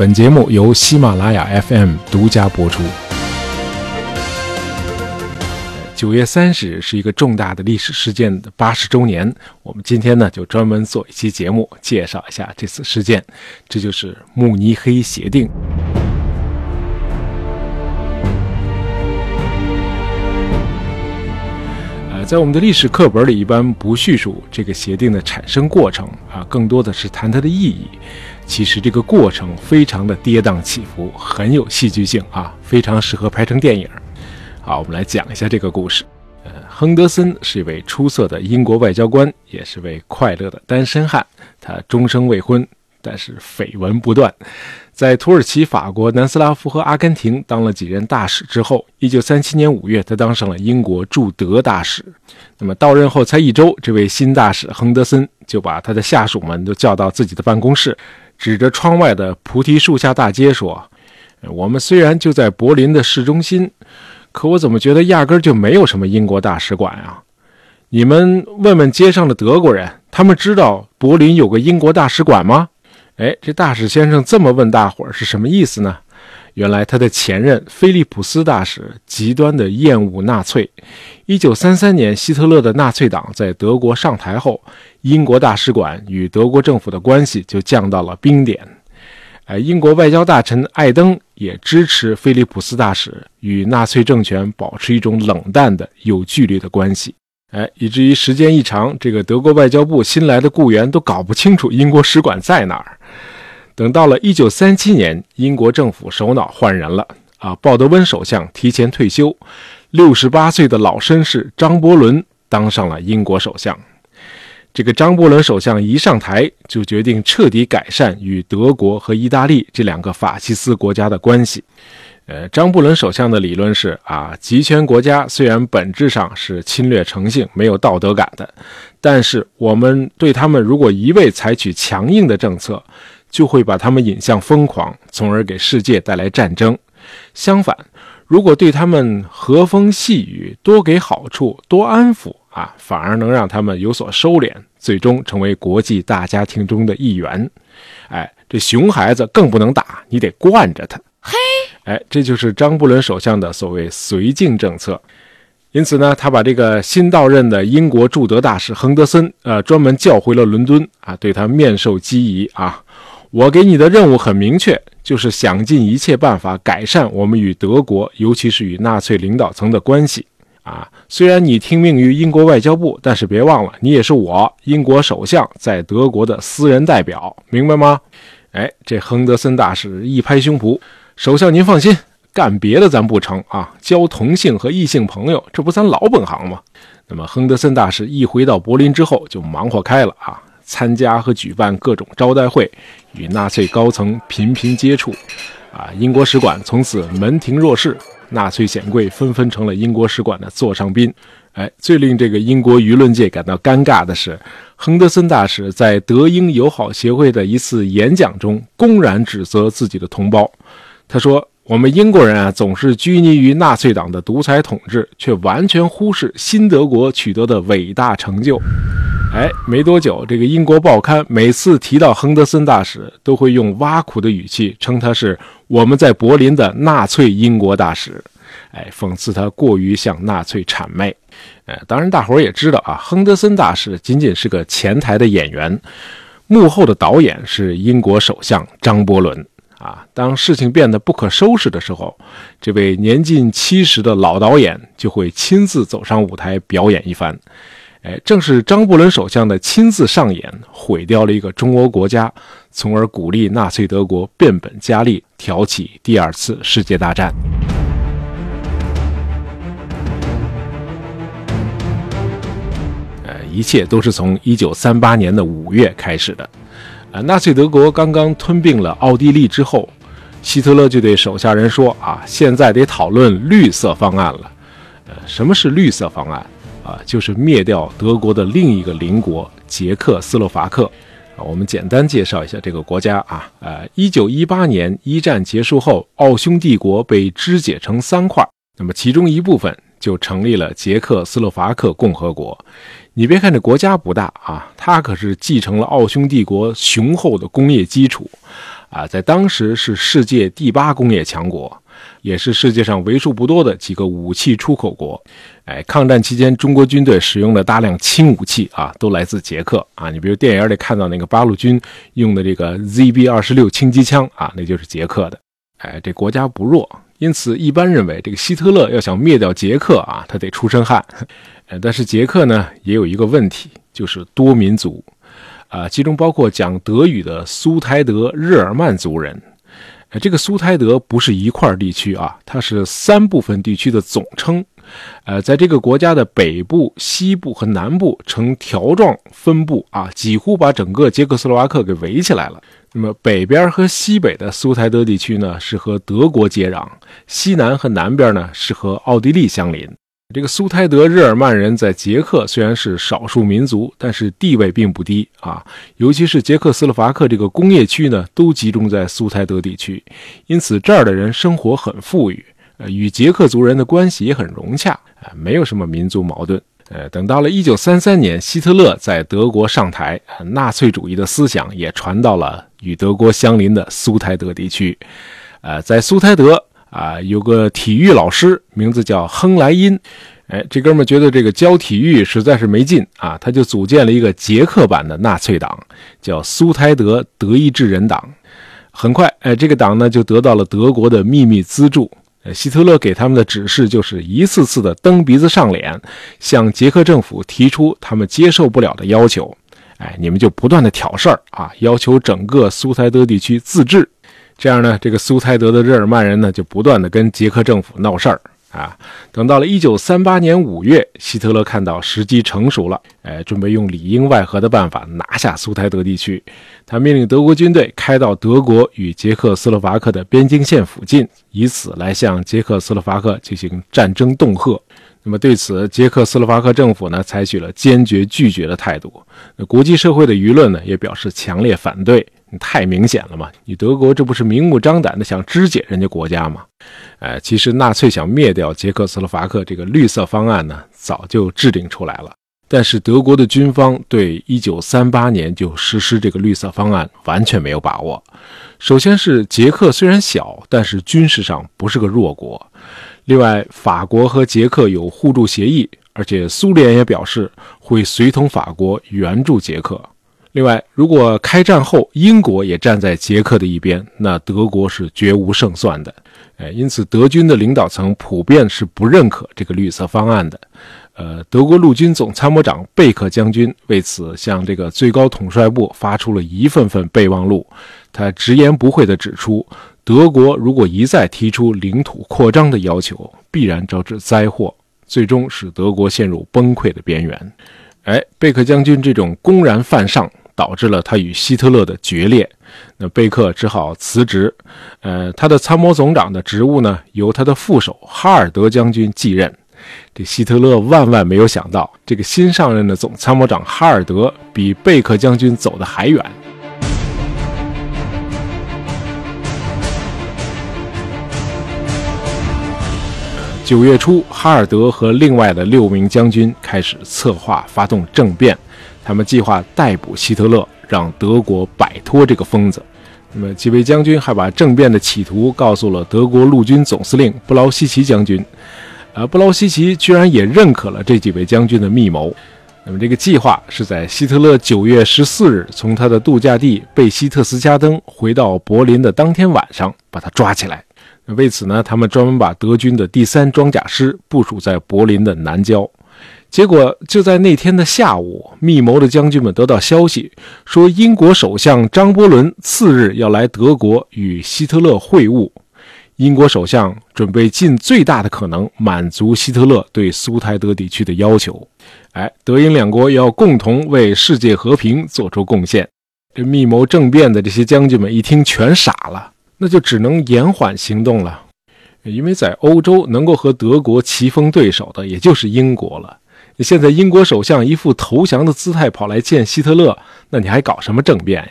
本节目由喜马拉雅 FM 独家播出。九月三十日是一个重大的历史事件的八十周年，我们今天呢就专门做一期节目，介绍一下这次事件，这就是慕尼黑协定。呃，在我们的历史课本里，一般不叙述这个协定的产生过程啊，更多的是谈它的意义。其实这个过程非常的跌宕起伏，很有戏剧性啊，非常适合拍成电影。好，我们来讲一下这个故事。呃，亨德森是一位出色的英国外交官，也是位快乐的单身汉。他终生未婚，但是绯闻不断。在土耳其、法国、南斯拉夫和阿根廷当了几任大使之后，一九三七年五月，他当上了英国驻德大使。那么到任后才一周，这位新大使亨德森就把他的下属们都叫到自己的办公室，指着窗外的菩提树下大街说：“我们虽然就在柏林的市中心，可我怎么觉得压根就没有什么英国大使馆啊？你们问问街上的德国人，他们知道柏林有个英国大使馆吗？”哎，这大使先生这么问大伙儿是什么意思呢？原来他的前任菲利普斯大使极端的厌恶纳粹。一九三三年，希特勒的纳粹党在德国上台后，英国大使馆与德国政府的关系就降到了冰点。哎，英国外交大臣艾登也支持菲利普斯大使与纳粹政权保持一种冷淡的、有距离的关系。哎，以至于时间一长，这个德国外交部新来的雇员都搞不清楚英国使馆在哪儿。等到了一九三七年，英国政府首脑换人了啊，鲍德温首相提前退休，六十八岁的老绅士张伯伦当上了英国首相。这个张伯伦首相一上台，就决定彻底改善与德国和意大利这两个法西斯国家的关系。呃，张伯伦首相的理论是啊，集权国家虽然本质上是侵略成性、没有道德感的，但是我们对他们如果一味采取强硬的政策，就会把他们引向疯狂，从而给世界带来战争。相反，如果对他们和风细雨，多给好处，多安抚啊，反而能让他们有所收敛，最终成为国际大家庭中的一员。哎，这熊孩子更不能打，你得惯着他。嘿。哎，这就是张伯伦首相的所谓绥靖政策。因此呢，他把这个新到任的英国驻德大使亨德森，呃，专门叫回了伦敦啊，对他面授机宜啊。我给你的任务很明确，就是想尽一切办法改善我们与德国，尤其是与纳粹领导层的关系啊。虽然你听命于英国外交部，但是别忘了，你也是我英国首相在德国的私人代表，明白吗？哎，这亨德森大使一拍胸脯。首相，您放心，干别的咱不成啊，交同性和异性朋友，这不咱老本行吗？那么，亨德森大使一回到柏林之后，就忙活开了啊，参加和举办各种招待会，与纳粹高层频频接触，啊，英国使馆从此门庭若市，纳粹显贵纷纷成了英国使馆的座上宾。哎，最令这个英国舆论界感到尴尬的是，亨德森大使在德英友好协会的一次演讲中，公然指责自己的同胞。他说：“我们英国人啊，总是拘泥于纳粹党的独裁统治，却完全忽视新德国取得的伟大成就。”哎，没多久，这个英国报刊每次提到亨德森大使，都会用挖苦的语气称他是我们在柏林的纳粹英国大使，哎，讽刺他过于向纳粹谄媚。哎，当然，大伙儿也知道啊，亨德森大使仅仅是个前台的演员，幕后的导演是英国首相张伯伦。啊，当事情变得不可收拾的时候，这位年近七十的老导演就会亲自走上舞台表演一番。哎，正是张伯伦首相的亲自上演，毁掉了一个中欧国家，从而鼓励纳粹德国变本加厉，挑起第二次世界大战。呃，一切都是从一九三八年的五月开始的。啊，纳粹德国刚刚吞并了奥地利之后，希特勒就对手下人说：“啊，现在得讨论绿色方案了。呃，什么是绿色方案？啊，就是灭掉德国的另一个邻国捷克斯洛伐克。啊，我们简单介绍一下这个国家啊。呃，一九一八年一战结束后，奥匈帝国被肢解成三块，那么其中一部分就成立了捷克斯洛伐克共和国。”你别看这国家不大啊，它可是继承了奥匈帝国雄厚的工业基础，啊，在当时是世界第八工业强国，也是世界上为数不多的几个武器出口国。哎，抗战期间，中国军队使用的大量轻武器啊，都来自捷克啊。你比如电影里看到那个八路军用的这个 ZB 二十六轻机枪啊，那就是捷克的。哎，这国家不弱，因此一般认为这个希特勒要想灭掉捷克啊，他得出身汗。呃，但是捷克呢，也有一个问题，就是多民族。啊，其中包括讲德语的苏台德日耳曼族人。呃，这个苏台德不是一块地区啊，它是三部分地区的总称。呃，在这个国家的北部、西部和南部呈条状分布啊，几乎把整个捷克斯洛伐克给围起来了。那么北边和西北的苏台德地区呢，是和德国接壤；西南和南边呢，是和奥地利相邻。这个苏台德日耳曼人在捷克虽然是少数民族，但是地位并不低啊。尤其是捷克斯洛伐克这个工业区呢，都集中在苏台德地区，因此这儿的人生活很富裕，呃，与捷克族人的关系也很融洽，啊，没有什么民族矛盾。呃，等到了一九三三年，希特勒在德国上台，纳粹主义的思想也传到了与德国相邻的苏台德地区，呃，在苏台德。啊，有个体育老师，名字叫亨莱因，哎，这哥们觉得这个教体育实在是没劲啊，他就组建了一个捷克版的纳粹党，叫苏台德德意志人党。很快，哎，这个党呢就得到了德国的秘密资助。呃，希特勒给他们的指示就是一次次的蹬鼻子上脸，向捷克政府提出他们接受不了的要求。哎，你们就不断的挑事儿啊，要求整个苏台德地区自治。这样呢，这个苏台德的日耳曼人呢，就不断的跟捷克政府闹事儿啊。等到了一九三八年五月，希特勒看到时机成熟了，哎，准备用里应外合的办法拿下苏台德地区。他命令德国军队开到德国与捷克斯洛伐克的边境线附近，以此来向捷克斯洛伐克进行战争恫吓。那么对此，捷克斯洛伐克政府呢，采取了坚决拒绝的态度。那国际社会的舆论呢，也表示强烈反对。你太明显了嘛！你德国这不是明目张胆的想肢解人家国家吗？哎，其实纳粹想灭掉捷克斯洛伐克这个绿色方案呢，早就制定出来了。但是德国的军方对1938年就实施这个绿色方案完全没有把握。首先是捷克虽然小，但是军事上不是个弱国。另外，法国和捷克有互助协议，而且苏联也表示会随同法国援助捷克。另外，如果开战后英国也站在捷克的一边，那德国是绝无胜算的。哎，因此德军的领导层普遍是不认可这个绿色方案的。呃，德国陆军总参谋长贝克将军为此向这个最高统帅部发出了一份份备忘录，他直言不讳地指出，德国如果一再提出领土扩张的要求，必然招致灾祸，最终使德国陷入崩溃的边缘。哎，贝克将军这种公然犯上。导致了他与希特勒的决裂，那贝克只好辞职，呃，他的参谋总长的职务呢，由他的副手哈尔德将军继任。这希特勒万万没有想到，这个新上任的总参谋长哈尔德比贝克将军走得还远。九月初，哈尔德和另外的六名将军开始策划发动政变。他们计划逮捕希特勒，让德国摆脱这个疯子。那么几位将军还把政变的企图告诉了德国陆军总司令布劳希奇将军。呃，布劳希奇居然也认可了这几位将军的密谋。那么这个计划是在希特勒九月十四日从他的度假地贝希特斯加登回到柏林的当天晚上把他抓起来。为此呢，他们专门把德军的第三装甲师部署在柏林的南郊。结果就在那天的下午，密谋的将军们得到消息，说英国首相张伯伦次日要来德国与希特勒会晤。英国首相准备尽最大的可能满足希特勒对苏台德地区的要求。哎，德英两国要共同为世界和平做出贡献。这密谋政变的这些将军们一听，全傻了，那就只能延缓行动了，因为在欧洲能够和德国棋逢对手的，也就是英国了。现在英国首相一副投降的姿态跑来见希特勒，那你还搞什么政变呀？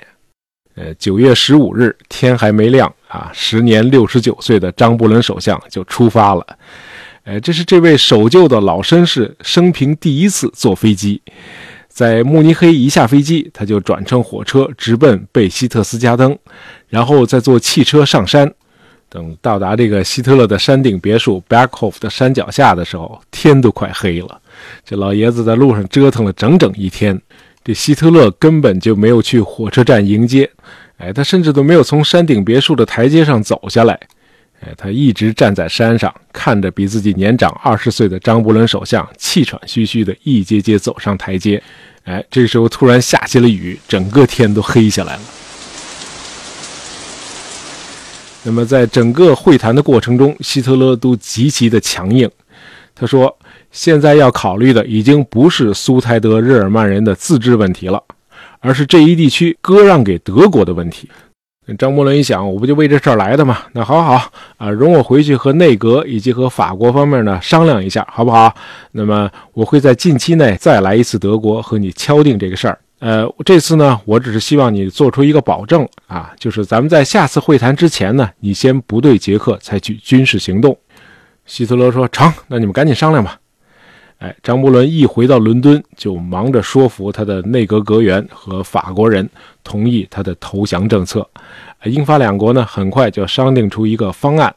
呃，九月十五日天还没亮啊，时年六十九岁的张伯伦首相就出发了。呃，这是这位守旧的老绅士生平第一次坐飞机。在慕尼黑一下飞机，他就转乘火车直奔贝希特斯加登，然后再坐汽车上山。等到达这个希特勒的山顶别墅 Backhof 的山脚下的时候，天都快黑了。这老爷子在路上折腾了整整一天。这希特勒根本就没有去火车站迎接，哎，他甚至都没有从山顶别墅的台阶上走下来。哎，他一直站在山上，看着比自己年长二十岁的张伯伦首相气喘吁吁地一阶阶走上台阶。哎，这时候突然下起了雨，整个天都黑下来了。那么，在整个会谈的过程中，希特勒都极其的强硬。他说：“现在要考虑的已经不是苏台德日耳曼人的自治问题了，而是这一地区割让给德国的问题。”张伯伦一想，我不就为这事儿来的吗？那好好啊，容我回去和内阁以及和法国方面呢商量一下，好不好？那么我会在近期内再来一次德国和你敲定这个事儿。呃，这次呢，我只是希望你做出一个保证啊，就是咱们在下次会谈之前呢，你先不对捷克采取军事行动。希特勒说成，那你们赶紧商量吧。哎，张伯伦一回到伦敦，就忙着说服他的内阁阁员和法国人同意他的投降政策。英法两国呢，很快就商定出一个方案。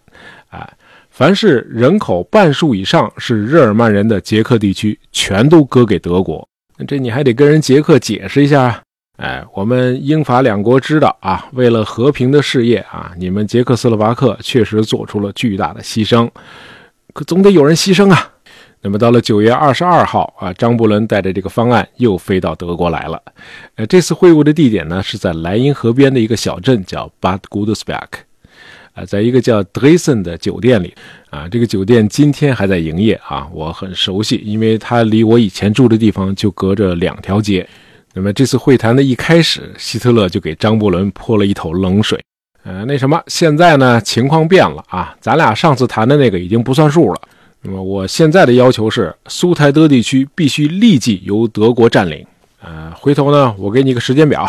哎，凡是人口半数以上是日耳曼人的捷克地区，全都割给德国。这你还得跟人捷克解释一下啊。哎，我们英法两国知道啊，为了和平的事业啊，你们捷克斯洛伐克确实做出了巨大的牺牲，可总得有人牺牲啊。那么到了九月二十二号啊，张伯伦带着这个方案又飞到德国来了。呃，这次会晤的地点呢是在莱茵河边的一个小镇，叫 Bad Godesberg。啊，在一个叫 Dresen 的酒店里。啊，这个酒店今天还在营业啊，我很熟悉，因为它离我以前住的地方就隔着两条街。那么这次会谈的一开始，希特勒就给张伯伦泼了一头冷水。呃，那什么，现在呢情况变了啊，咱俩上次谈的那个已经不算数了。那么我现在的要求是，苏台德地区必须立即由德国占领。呃，回头呢，我给你个时间表。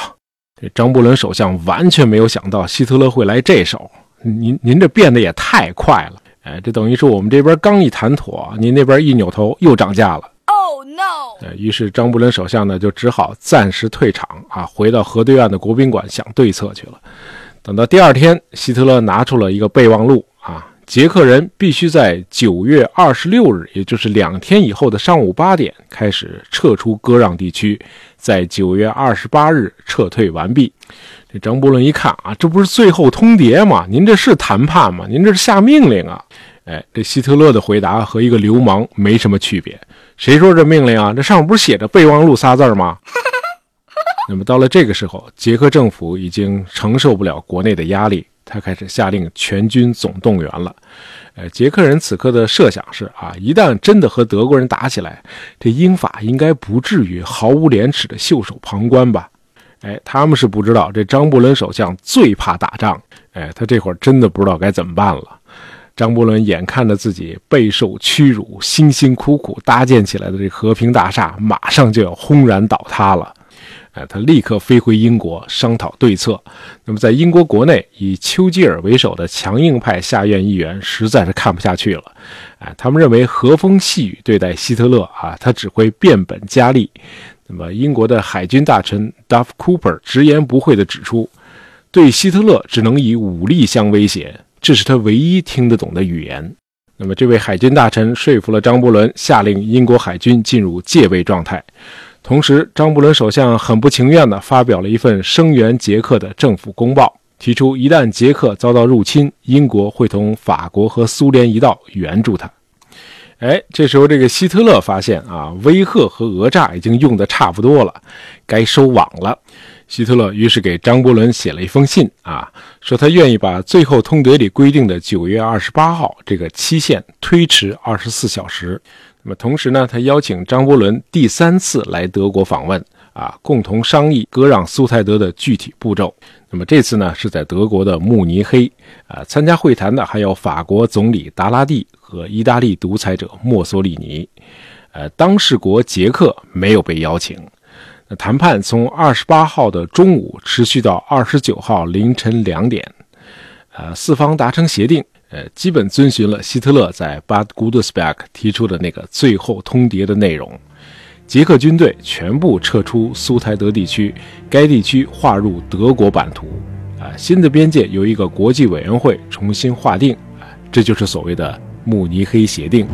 这张伯伦首相完全没有想到希特勒会来这手。您您这变得也太快了。哎，这等于是我们这边刚一谈妥，您那边一扭头又涨价了。Oh no！呃，于是张伯伦首相呢就只好暂时退场啊，回到河对岸的国宾馆想对策去了。等到第二天，希特勒拿出了一个备忘录啊。捷克人必须在九月二十六日，也就是两天以后的上午八点开始撤出割让地区，在九月二十八日撤退完毕。这张伯伦一看啊，这不是最后通牒吗？您这是谈判吗？您这是下命令啊！哎，这希特勒的回答和一个流氓没什么区别。谁说这命令啊？这上面不是写着备忘录仨字吗？那么到了这个时候，捷克政府已经承受不了国内的压力。他开始下令全军总动员了，呃，捷克人此刻的设想是啊，一旦真的和德国人打起来，这英法应该不至于毫无廉耻的袖手旁观吧？哎，他们是不知道这张伯伦首相最怕打仗，哎，他这会儿真的不知道该怎么办了。张伯伦眼看着自己备受屈辱，辛辛苦苦搭建起来的这和平大厦，马上就要轰然倒塌了。哎，他立刻飞回英国商讨对策。那么，在英国国内，以丘吉尔为首的强硬派下院议员实在是看不下去了。哎，他们认为和风细雨对待希特勒啊，他只会变本加厉。那么，英国的海军大臣 Duff Cooper 直言不讳地指出，对希特勒只能以武力相威胁，这是他唯一听得懂的语言。那么，这位海军大臣说服了张伯伦，下令英国海军进入戒备状态。同时，张伯伦首相很不情愿地发表了一份声援捷克的政府公报，提出一旦捷克遭到入侵，英国会同法国和苏联一道援助他。哎，这时候这个希特勒发现啊，威吓和讹诈已经用得差不多了，该收网了。希特勒于是给张伯伦写了一封信啊，说他愿意把最后通牒里规定的九月二十八号这个期限推迟二十四小时。那么同时呢，他邀请张伯伦第三次来德国访问，啊，共同商议割让苏台德的具体步骤。那么这次呢，是在德国的慕尼黑，啊，参加会谈的还有法国总理达拉蒂和意大利独裁者墨索里尼，呃，当事国捷克没有被邀请。那谈判从二十八号的中午持续到二十九号凌晨两点，呃，四方达成协定。呃，基本遵循了希特勒在 Bad Goudesbach 提出的那个最后通牒的内容。捷克军队全部撤出苏台德地区，该地区划入德国版图。啊，新的边界由一个国际委员会重新划定。啊，这就是所谓的慕尼黑协定。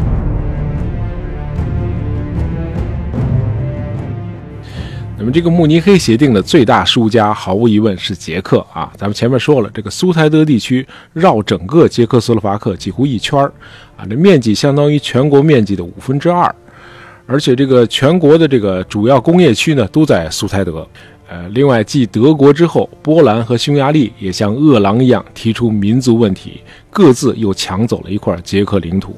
那么，这个慕尼黑协定的最大输家，毫无疑问是捷克啊。咱们前面说了，这个苏台德地区绕整个捷克斯洛伐克几乎一圈儿啊，这面积相当于全国面积的五分之二，而且这个全国的这个主要工业区呢都在苏台德。呃，另外，继德国之后，波兰和匈牙利也像饿狼一样提出民族问题，各自又抢走了一块捷克领土。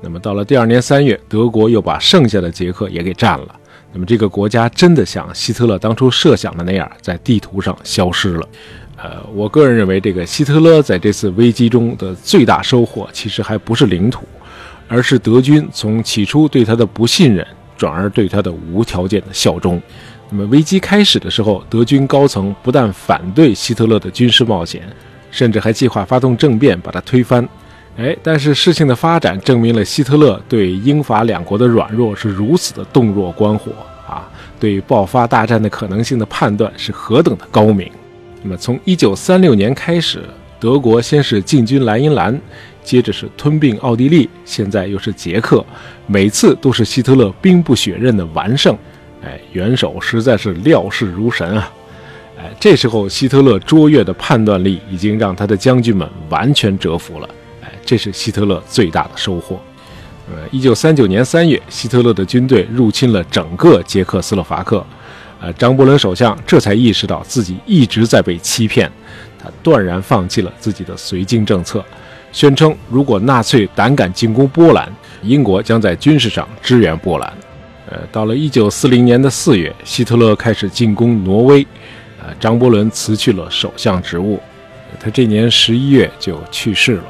那么，到了第二年三月，德国又把剩下的捷克也给占了。那么这个国家真的像希特勒当初设想的那样，在地图上消失了。呃，我个人认为，这个希特勒在这次危机中的最大收获，其实还不是领土，而是德军从起初对他的不信任，转而对他的无条件的效忠。那么危机开始的时候，德军高层不但反对希特勒的军事冒险，甚至还计划发动政变把他推翻。哎，但是事情的发展证明了希特勒对英法两国的软弱是如此的洞若观火啊！对爆发大战的可能性的判断是何等的高明。那么，从1936年开始，德国先是进军莱茵兰，接着是吞并奥地利，现在又是捷克，每次都是希特勒兵不血刃的完胜。哎，元首实在是料事如神啊！哎，这时候希特勒卓越的判断力已经让他的将军们完全折服了。这是希特勒最大的收获。呃，一九三九年三月，希特勒的军队入侵了整个捷克斯洛伐克。呃，张伯伦首相这才意识到自己一直在被欺骗，他断然放弃了自己的绥靖政策，宣称如果纳粹胆敢进攻波兰，英国将在军事上支援波兰。呃，到了一九四零年的四月，希特勒开始进攻挪威，呃，张伯伦辞去了首相职务，他这年十一月就去世了。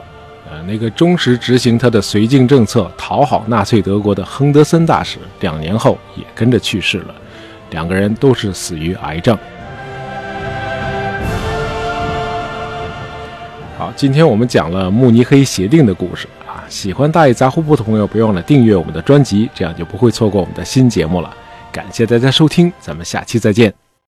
那个忠实执行他的绥靖政策、讨好纳粹德国的亨德森大使，两年后也跟着去世了。两个人都是死于癌症。好，今天我们讲了慕尼黑协定的故事啊。喜欢大爷杂货铺的朋友，别忘了订阅我们的专辑，这样就不会错过我们的新节目了。感谢大家收听，咱们下期再见。